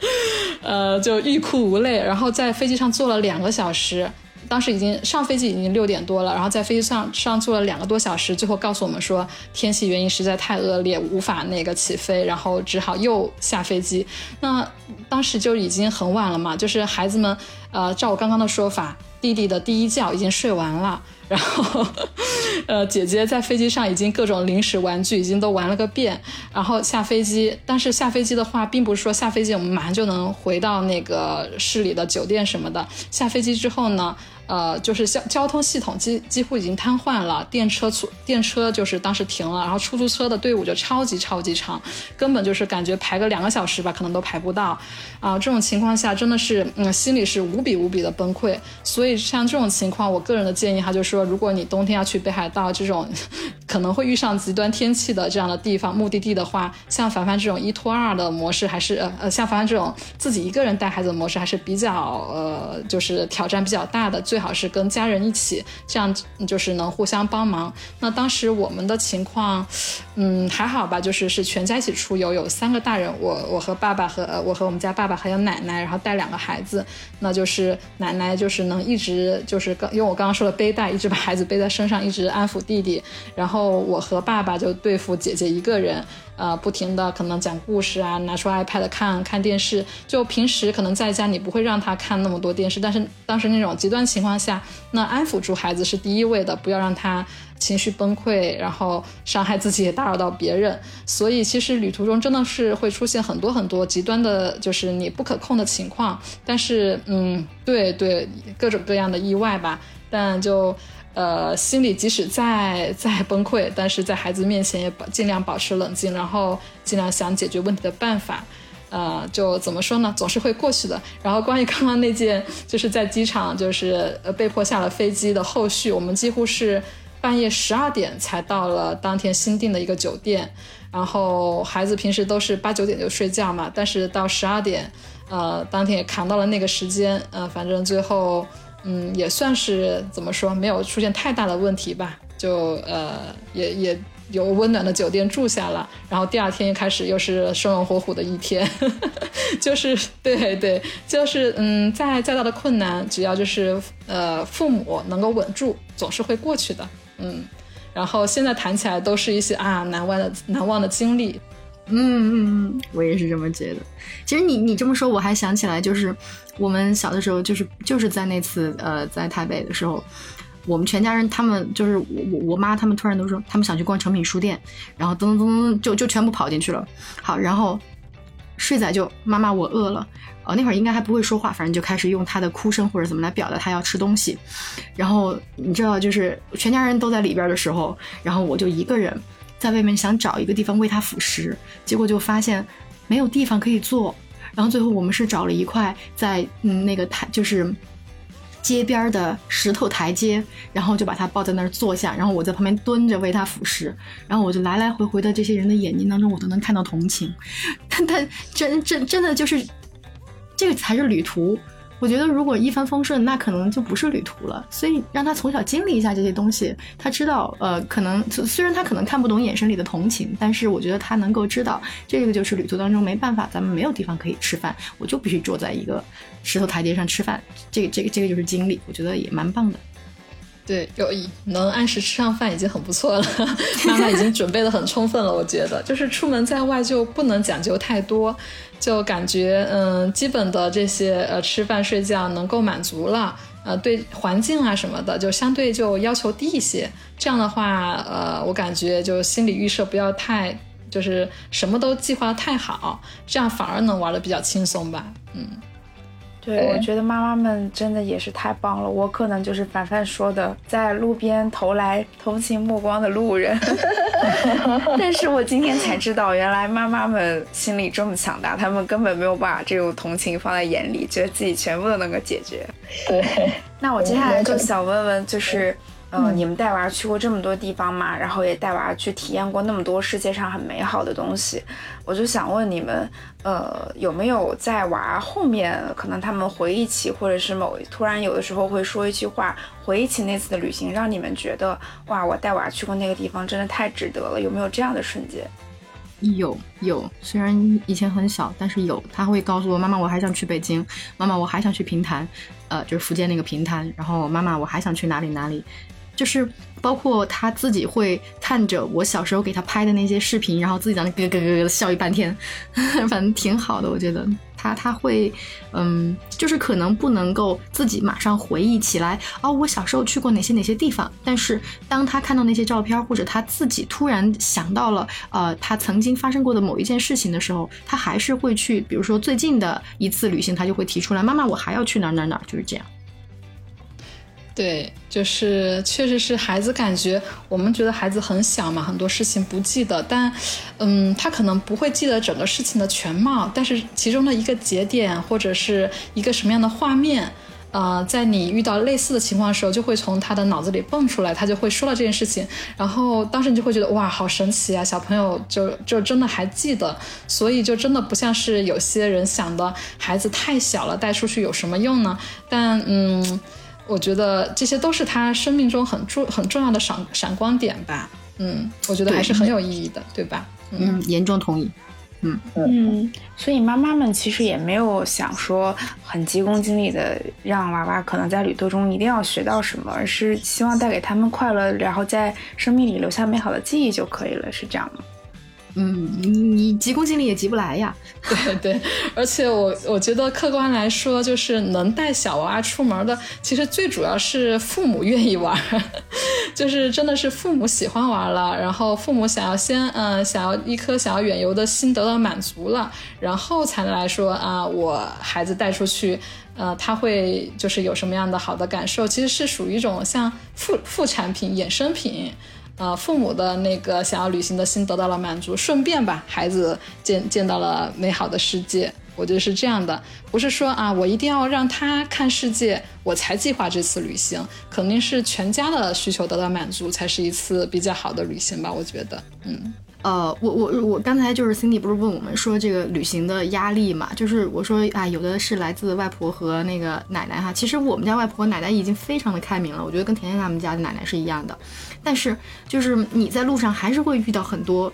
呃，就欲哭无泪，然后在飞机上坐了两个小时。当时已经上飞机已经六点多了，然后在飞机上上坐了两个多小时，最后告诉我们说天气原因实在太恶劣，无法那个起飞，然后只好又下飞机。那当时就已经很晚了嘛，就是孩子们，呃，照我刚刚的说法，弟弟的第一觉已经睡完了，然后，呃，姐姐在飞机上已经各种零食玩具已经都玩了个遍，然后下飞机，但是下飞机的话，并不是说下飞机我们马上就能回到那个市里的酒店什么的，下飞机之后呢。呃，就是交交通系统几几乎已经瘫痪了，电车出电车就是当时停了，然后出租车的队伍就超级超级长，根本就是感觉排个两个小时吧，可能都排不到，啊，这种情况下真的是，嗯，心里是无比无比的崩溃。所以像这种情况，我个人的建议哈，就是说，如果你冬天要去北海道这种 可能会遇上极端天气的这样的地方目的地的话，像凡凡这种一拖二的模式，还是呃呃，像凡凡这种自己一个人带孩子的模式，还是比较呃，就是挑战比较大的最。最好是跟家人一起，这样就是能互相帮忙。那当时我们的情况，嗯，还好吧，就是是全家一起出游，有三个大人，我我和爸爸和我和我们家爸爸还有奶奶，然后带两个孩子。那就是奶奶就是能一直就是刚，因为我刚刚说的背带，一直把孩子背在身上，一直安抚弟弟。然后我和爸爸就对付姐姐一个人。呃，不停的可能讲故事啊，拿出 iPad 看看电视。就平时可能在家你不会让他看那么多电视，但是当时那种极端情况下，那安抚住孩子是第一位的，不要让他情绪崩溃，然后伤害自己也打扰到别人。所以其实旅途中真的是会出现很多很多极端的，就是你不可控的情况。但是，嗯，对对，各种各样的意外吧，但就。呃，心里即使再再崩溃，但是在孩子面前也尽量保持冷静，然后尽量想解决问题的办法。呃，就怎么说呢，总是会过去的。然后关于刚刚那件，就是在机场就是呃被迫下了飞机的后续，我们几乎是半夜十二点才到了当天新订的一个酒店。然后孩子平时都是八九点就睡觉嘛，但是到十二点，呃，当天也扛到了那个时间。呃，反正最后。嗯，也算是怎么说，没有出现太大的问题吧。就呃，也也有温暖的酒店住下了。然后第二天开始又是生龙活虎的一天，就是对对，就是嗯，再再大的困难，只要就是呃父母能够稳住，总是会过去的。嗯，然后现在谈起来都是一些啊难忘的难忘的经历。嗯嗯嗯，我也是这么觉得。其实你你这么说，我还想起来，就是我们小的时候，就是就是在那次呃在台北的时候，我们全家人他们就是我我我妈他们突然都说他们想去逛诚品书店，然后噔噔噔噔就就全部跑进去了。好，然后睡仔就妈妈我饿了，呃那会儿应该还不会说话，反正就开始用他的哭声或者怎么来表达他要吃东西。然后你知道，就是全家人都在里边的时候，然后我就一个人在外面想找一个地方喂他辅食，结果就发现没有地方可以坐。然后最后我们是找了一块在嗯那个台就是街边的石头台阶，然后就把他抱在那儿坐下，然后我在旁边蹲着喂他辅食，然后我就来来回回的这些人的眼睛当中，我都能看到同情。但但真真真的就是这个才是旅途。我觉得如果一帆风顺，那可能就不是旅途了。所以让他从小经历一下这些东西，他知道，呃，可能虽然他可能看不懂眼神里的同情，但是我觉得他能够知道，这个就是旅途当中没办法，咱们没有地方可以吃饭，我就必须坐在一个石头台阶上吃饭。这个这个这个就是经历，我觉得也蛮棒的。对，有能按时吃上饭已经很不错了，妈妈已经准备的很充分了。我觉得，就是出门在外就不能讲究太多。就感觉嗯，基本的这些呃吃饭睡觉能够满足了，呃，对环境啊什么的就相对就要求低一些。这样的话，呃，我感觉就心理预设不要太，就是什么都计划太好，这样反而能玩的比较轻松吧，嗯。对，我觉得妈妈们真的也是太棒了。我可能就是凡凡说的，在路边投来同情目光的路人。但是我今天才知道，原来妈妈们心里这么强大，他们根本没有把这种同情放在眼里，觉得自己全部都能够解决。对。那我接下来就想问问，就是。嗯，你们带娃去过这么多地方嘛，然后也带娃去体验过那么多世界上很美好的东西，我就想问你们，呃，有没有在娃后面，可能他们回忆起，或者是某突然有的时候会说一句话，回忆起那次的旅行，让你们觉得，哇，我带娃去过那个地方，真的太值得了，有没有这样的瞬间？有有，虽然以前很小，但是有，他会告诉我，妈妈，我还想去北京，妈妈，我还想去平潭，呃，就是福建那个平潭，然后妈妈，我还想去哪里哪里。就是包括他自己会看着我小时候给他拍的那些视频，然后自己在那咯咯咯咯笑一半天，反正挺好的。我觉得他他会，嗯，就是可能不能够自己马上回忆起来哦，我小时候去过哪些哪些地方。但是当他看到那些照片，或者他自己突然想到了呃他曾经发生过的某一件事情的时候，他还是会去，比如说最近的一次旅行，他就会提出来，妈妈，我还要去哪哪哪，就是这样。对，就是确实是孩子感觉，我们觉得孩子很小嘛，很多事情不记得，但，嗯，他可能不会记得整个事情的全貌，但是其中的一个节点或者是一个什么样的画面，呃，在你遇到类似的情况的时候，就会从他的脑子里蹦出来，他就会说到这件事情，然后当时你就会觉得哇，好神奇啊，小朋友就就真的还记得，所以就真的不像是有些人想的，孩子太小了带出去有什么用呢？但嗯。我觉得这些都是他生命中很重很重要的闪闪光点吧，嗯，我觉得还是很有意义的，对吧？嗯，严重同意。嗯嗯，所以妈妈们其实也没有想说很急功近利的让娃娃可能在旅途中一定要学到什么，而是希望带给他们快乐，然后在生命里留下美好的记忆就可以了，是这样吗？嗯，你急功近利也急不来呀。对对，而且我我觉得客观来说，就是能带小娃出门的，其实最主要是父母愿意玩，就是真的是父母喜欢玩了，然后父母想要先嗯想要一颗想要远游的心得到满足了，然后才能来说啊，我孩子带出去，呃，他会就是有什么样的好的感受，其实是属于一种像副副产品衍生品。呃，父母的那个想要旅行的心得到了满足，顺便吧，孩子见见到了美好的世界，我觉得是这样的，不是说啊，我一定要让他看世界，我才计划这次旅行，肯定是全家的需求得到满足，才是一次比较好的旅行吧，我觉得，嗯。呃，我我我刚才就是 Cindy 不是问我们说这个旅行的压力嘛？就是我说啊，有的是来自外婆和那个奶奶哈。其实我们家外婆奶奶已经非常的开明了，我觉得跟甜甜他们家的奶奶是一样的。但是就是你在路上还是会遇到很多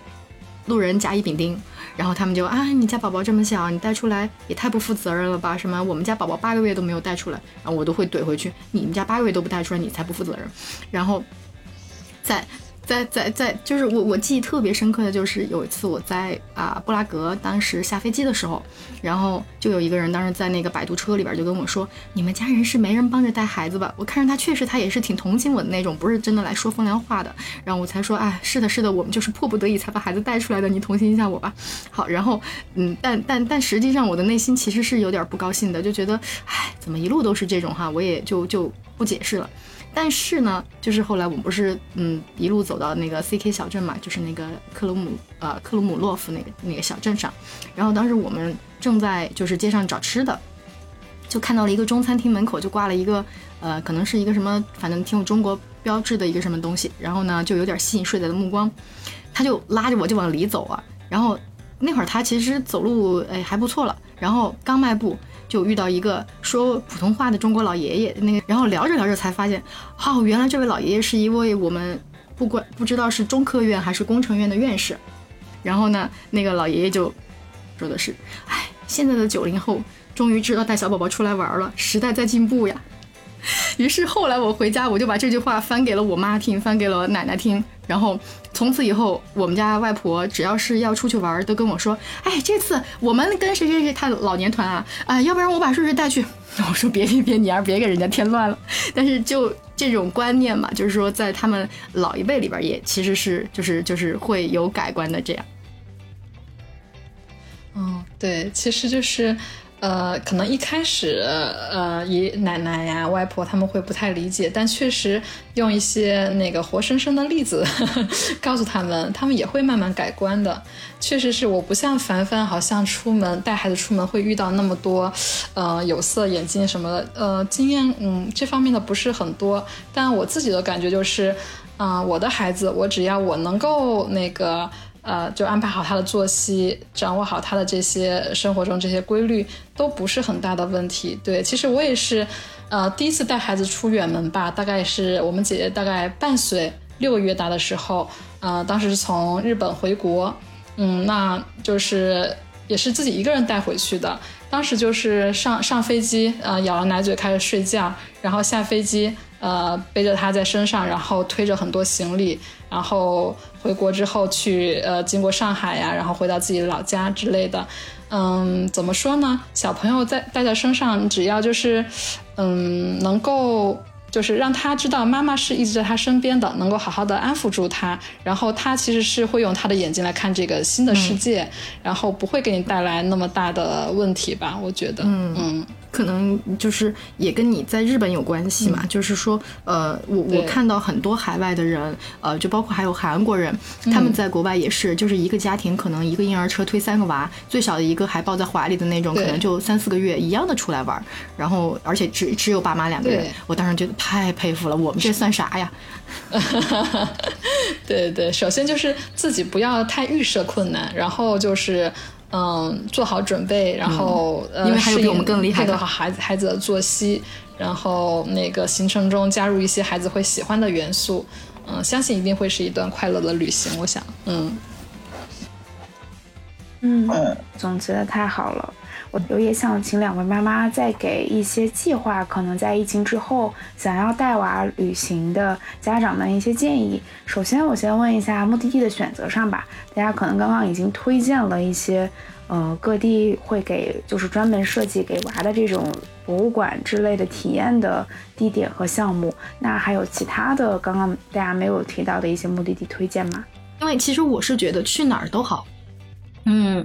路人甲乙丙丁，然后他们就啊，你家宝宝这么小，你带出来也太不负责任了吧？什么我们家宝宝八个月都没有带出来，然后我都会怼回去，你们家八个月都不带出来，你才不负责任。然后在。在在在，就是我我记忆特别深刻的就是有一次我在啊布拉格，当时下飞机的时候，然后就有一个人当时在那个摆渡车里边就跟我说：“你们家人是没人帮着带孩子吧？”我看着他确实他也是挺同情我的那种，不是真的来说风凉话的。然后我才说：“哎，是的，是的，我们就是迫不得已才把孩子带出来的，你同情一下我吧。”好，然后嗯，但但但实际上我的内心其实是有点不高兴的，就觉得哎，怎么一路都是这种哈，我也就就不解释了。但是呢，就是后来我们不是嗯一路走到那个 C K 小镇嘛，就是那个克鲁姆呃克鲁姆洛夫那个那个小镇上，然后当时我们正在就是街上找吃的，就看到了一个中餐厅门口就挂了一个呃可能是一个什么反正挺有中国标志的一个什么东西，然后呢就有点吸引睡仔的目光，他就拉着我就往里走啊，然后那会儿他其实走路哎还不错了，然后刚迈步。就遇到一个说普通话的中国老爷爷，那个，然后聊着聊着才发现，哦，原来这位老爷爷是一位我们不管不知道是中科院还是工程院的院士。然后呢，那个老爷爷就说的是，哎，现在的九零后终于知道带小宝宝出来玩了，时代在进步呀。于是后来我回家，我就把这句话翻给了我妈听，翻给了奶奶听。然后从此以后，我们家外婆只要是要出去玩，都跟我说：“哎，这次我们跟谁谁谁他老年团啊，啊，要不然我把瑞瑞带去。”我说：“别别别，你儿别给人家添乱了。”但是就这种观念嘛，就是说在他们老一辈里边，也其实是就是就是会有改观的这样。嗯，对，其实就是。呃，可能一开始，呃，爷爷奶奶呀、外婆他们会不太理解，但确实用一些那个活生生的例子 告诉他们，他们也会慢慢改观的。确实是，我不像凡凡，好像出门带孩子出门会遇到那么多，呃，有色眼镜什么的，呃，经验，嗯，这方面的不是很多。但我自己的感觉就是，嗯，我的孩子，我只要我能够那个。呃，就安排好他的作息，掌握好他的这些生活中这些规律，都不是很大的问题。对，其实我也是，呃，第一次带孩子出远门吧，大概是我们姐姐大概半岁六个月大的时候，呃，当时是从日本回国，嗯，那就是也是自己一个人带回去的。当时就是上上飞机，呃，咬了奶嘴开始睡觉，然后下飞机。呃，背着他在身上，然后推着很多行李，然后回国之后去呃，经过上海呀，然后回到自己的老家之类的。嗯，怎么说呢？小朋友在带在身上，只要就是，嗯，能够就是让他知道妈妈是一直在他身边的，能够好好的安抚住他，然后他其实是会用他的眼睛来看这个新的世界，然后不会给你带来那么大的问题吧？我觉得，嗯嗯。可能就是也跟你在日本有关系嘛，就是说，呃，我我看到很多海外的人，呃，就包括还有韩国人，他们在国外也是，就是一个家庭可能一个婴儿车推三个娃，最小的一个还抱在怀里的那种，可能就三四个月一样的出来玩，然后而且只只有爸妈两个人，我当时觉得太佩服了，我们这算啥呀？对对，首先就是自己不要太预设困难，然后就是。嗯，做好准备，然后呃，因为还有比我们更厉害的好孩子孩子的作息，然后那个行程中加入一些孩子会喜欢的元素，嗯，相信一定会是一段快乐的旅行。我想，嗯嗯，总结的太好了。我也想请两位妈妈再给一些计划，可能在疫情之后想要带娃旅行的家长们一些建议。首先，我先问一下目的地的选择上吧。大家可能刚刚已经推荐了一些，呃，各地会给就是专门设计给娃的这种博物馆之类的体验的地点和项目。那还有其他的刚刚大家没有提到的一些目的地推荐吗？因为其实我是觉得去哪儿都好，嗯。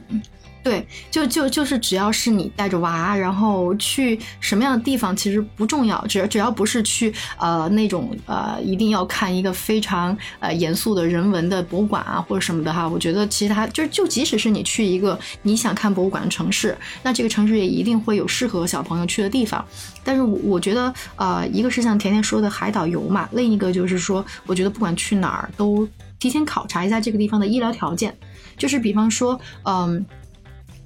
对，就就就是只要是你带着娃，然后去什么样的地方其实不重要，只要只要不是去呃那种呃一定要看一个非常呃严肃的人文的博物馆啊或者什么的哈，我觉得其他就就即使是你去一个你想看博物馆的城市，那这个城市也一定会有适合小朋友去的地方。但是我觉得呃一个是像甜甜说的海岛游嘛，另一个就是说我觉得不管去哪儿都提前考察一下这个地方的医疗条件，就是比方说嗯。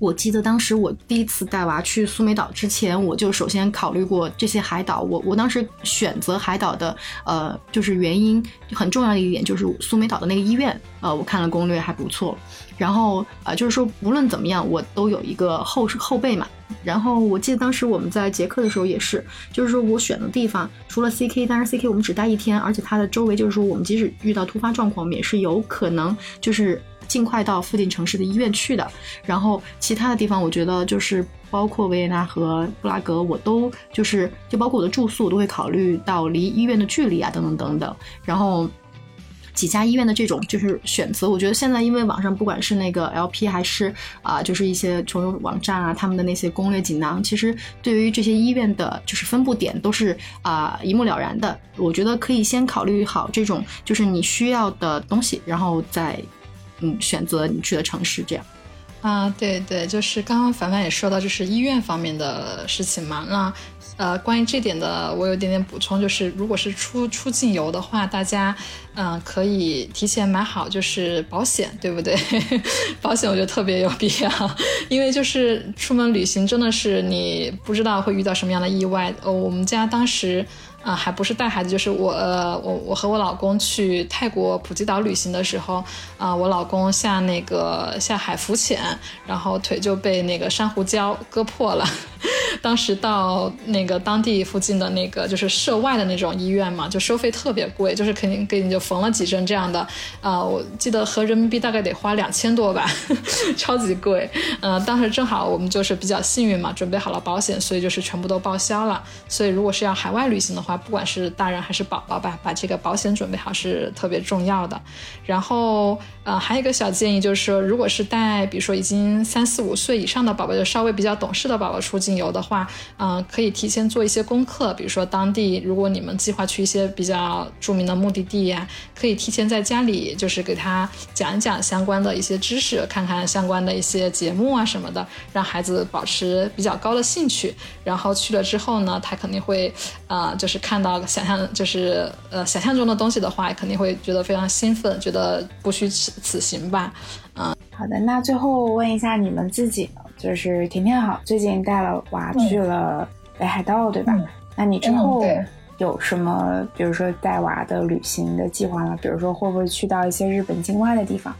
我记得当时我第一次带娃去苏梅岛之前，我就首先考虑过这些海岛。我我当时选择海岛的，呃，就是原因很重要的一点就是苏梅岛的那个医院，呃，我看了攻略还不错。然后呃，就是说无论怎么样，我都有一个后后背嘛。然后我记得当时我们在捷克的时候也是，就是说我选的地方除了 C K，但是 C K 我们只待一天，而且它的周围就是说我们即使遇到突发状况，也是有可能就是尽快到附近城市的医院去的。然后其他的地方，我觉得就是包括维也纳和布拉格，我都就是就包括我的住宿，我都会考虑到离医院的距离啊，等等等等。然后。几家医院的这种就是选择，我觉得现在因为网上不管是那个 LP 还是啊，就是一些穷游网站啊，他们的那些攻略锦囊，其实对于这些医院的就是分布点都是啊一目了然的。我觉得可以先考虑好这种就是你需要的东西，然后再嗯选择你去的城市这样。啊，对对，就是刚刚凡凡也说到，就是医院方面的事情嘛，那。呃，关于这点的，我有点点补充，就是如果是出出境游的话，大家嗯可以提前买好就是保险，对不对？保险我觉得特别有必要，因为就是出门旅行真的是你不知道会遇到什么样的意外。呃，我们家当时。啊，还不是带孩子，就是我，呃，我我和我老公去泰国普吉岛旅行的时候，啊，我老公下那个下海浮潜，然后腿就被那个珊瑚礁割破了。当时到那个当地附近的那个就是涉外的那种医院嘛，就收费特别贵，就是肯定给你就缝了几针这样的。啊，我记得合人民币大概得花两千多吧，超级贵。嗯，当时正好我们就是比较幸运嘛，准备好了保险，所以就是全部都报销了。所以如果是要海外旅行的话，不管是大人还是宝宝吧，把这个保险准备好是特别重要的。然后，呃，还有一个小建议就是说，如果是带，比如说已经三四五岁以上的宝宝，就稍微比较懂事的宝宝出境游的话，嗯，可以提前做一些功课。比如说当地，如果你们计划去一些比较著名的目的地呀，可以提前在家里就是给他讲一讲相关的一些知识，看看相关的一些节目啊什么的，让孩子保持比较高的兴趣。然后去了之后呢，他肯定会，呃，就是。看到想象就是呃想象中的东西的话，肯定会觉得非常兴奋，觉得不虚此此行吧。嗯，好的，那最后问一下你们自己，就是甜甜好，最近带了娃去了北海道，对吧？那你之后有什么，比如说带娃的旅行的计划吗？比如说会不会去到一些日本境外的地方？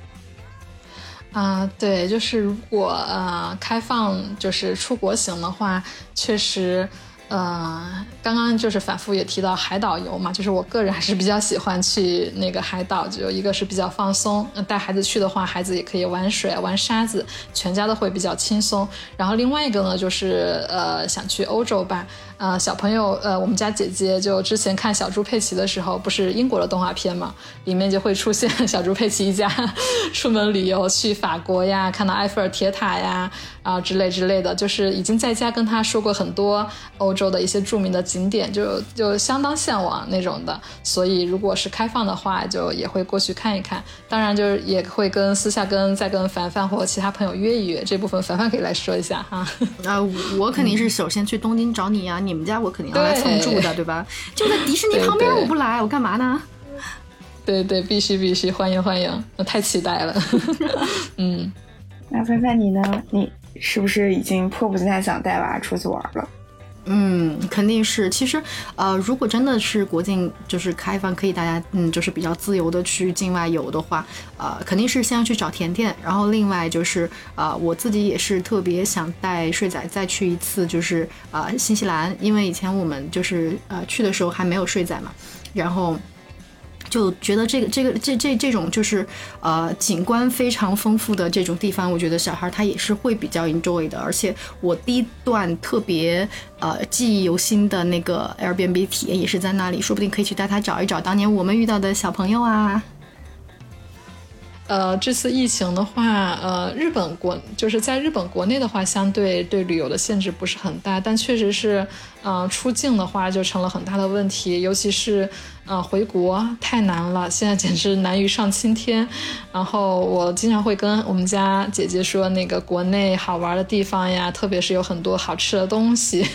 啊，对，就是如果呃开放就是出国行的话，确实。呃，刚刚就是反复也提到海岛游嘛，就是我个人还是比较喜欢去那个海岛，就一个是比较放松，带孩子去的话，孩子也可以玩水、玩沙子，全家都会比较轻松。然后另外一个呢，就是呃想去欧洲吧。呃，小朋友，呃，我们家姐姐就之前看小猪佩奇的时候，不是英国的动画片嘛，里面就会出现小猪佩奇一家 出门旅游去法国呀，看到埃菲尔铁塔呀，啊之类之类的，就是已经在家跟他说过很多欧洲的一些著名的景点，就就相当向往那种的。所以如果是开放的话，就也会过去看一看。当然就是也会跟私下跟再跟凡凡或其他朋友约一约，这部分凡凡可以来说一下哈。啊，我肯定是首先去东京找你呀，你们家我肯定要来蹭住的，对吧？就在迪士尼旁边，我不来，我干嘛呢？对对，必须必须，欢迎欢迎，我太期待了。嗯，那菲菲你呢？你是不是已经迫不及待想带娃出去玩了？嗯，肯定是。其实，呃，如果真的是国境就是开放，可以大家嗯，就是比较自由的去境外游的话，呃，肯定是先要去找甜甜。然后另外就是，呃，我自己也是特别想带睡仔再去一次，就是呃新西兰，因为以前我们就是呃去的时候还没有睡仔嘛，然后。就觉得这个这个这这这种就是呃景观非常丰富的这种地方，我觉得小孩他也是会比较 enjoy 的。而且我第一段特别呃记忆犹新的那个 Airbnb 体验也是在那里，说不定可以去带他找一找当年我们遇到的小朋友啊。呃，这次疫情的话，呃，日本国就是在日本国内的话，相对对旅游的限制不是很大，但确实是，嗯，出境的话就成了很大的问题，尤其是。啊，回国太难了，现在简直难于上青天。然后我经常会跟我们家姐姐说，那个国内好玩的地方呀，特别是有很多好吃的东西，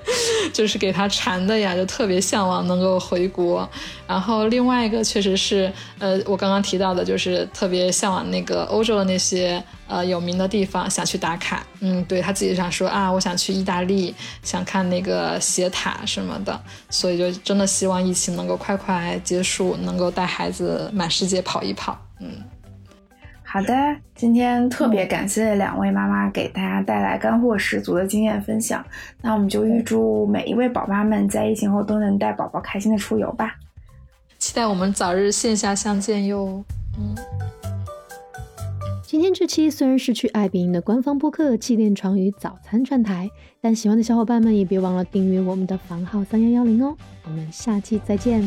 就是给她馋的呀，就特别向往能够回国。然后另外一个确实是，呃，我刚刚提到的，就是特别向往那个欧洲的那些。呃有名的地方想去打卡。嗯，对他自己想说啊，我想去意大利，想看那个斜塔什么的，所以就真的希望疫情能够快快结束，能够带孩子满世界跑一跑。嗯。好的，今天特别感谢两位妈妈给大家带来干货十足的经验分享。那我们就预祝每一位宝妈们在疫情后都能带宝宝开心的出游吧！期待我们早日线下相见哟。嗯，今天这期虽然是去爱彼迎的官方播客《气垫床与早餐串台》，但喜欢的小伙伴们也别忘了订阅我们的房号三幺幺零哦。我们下期再见。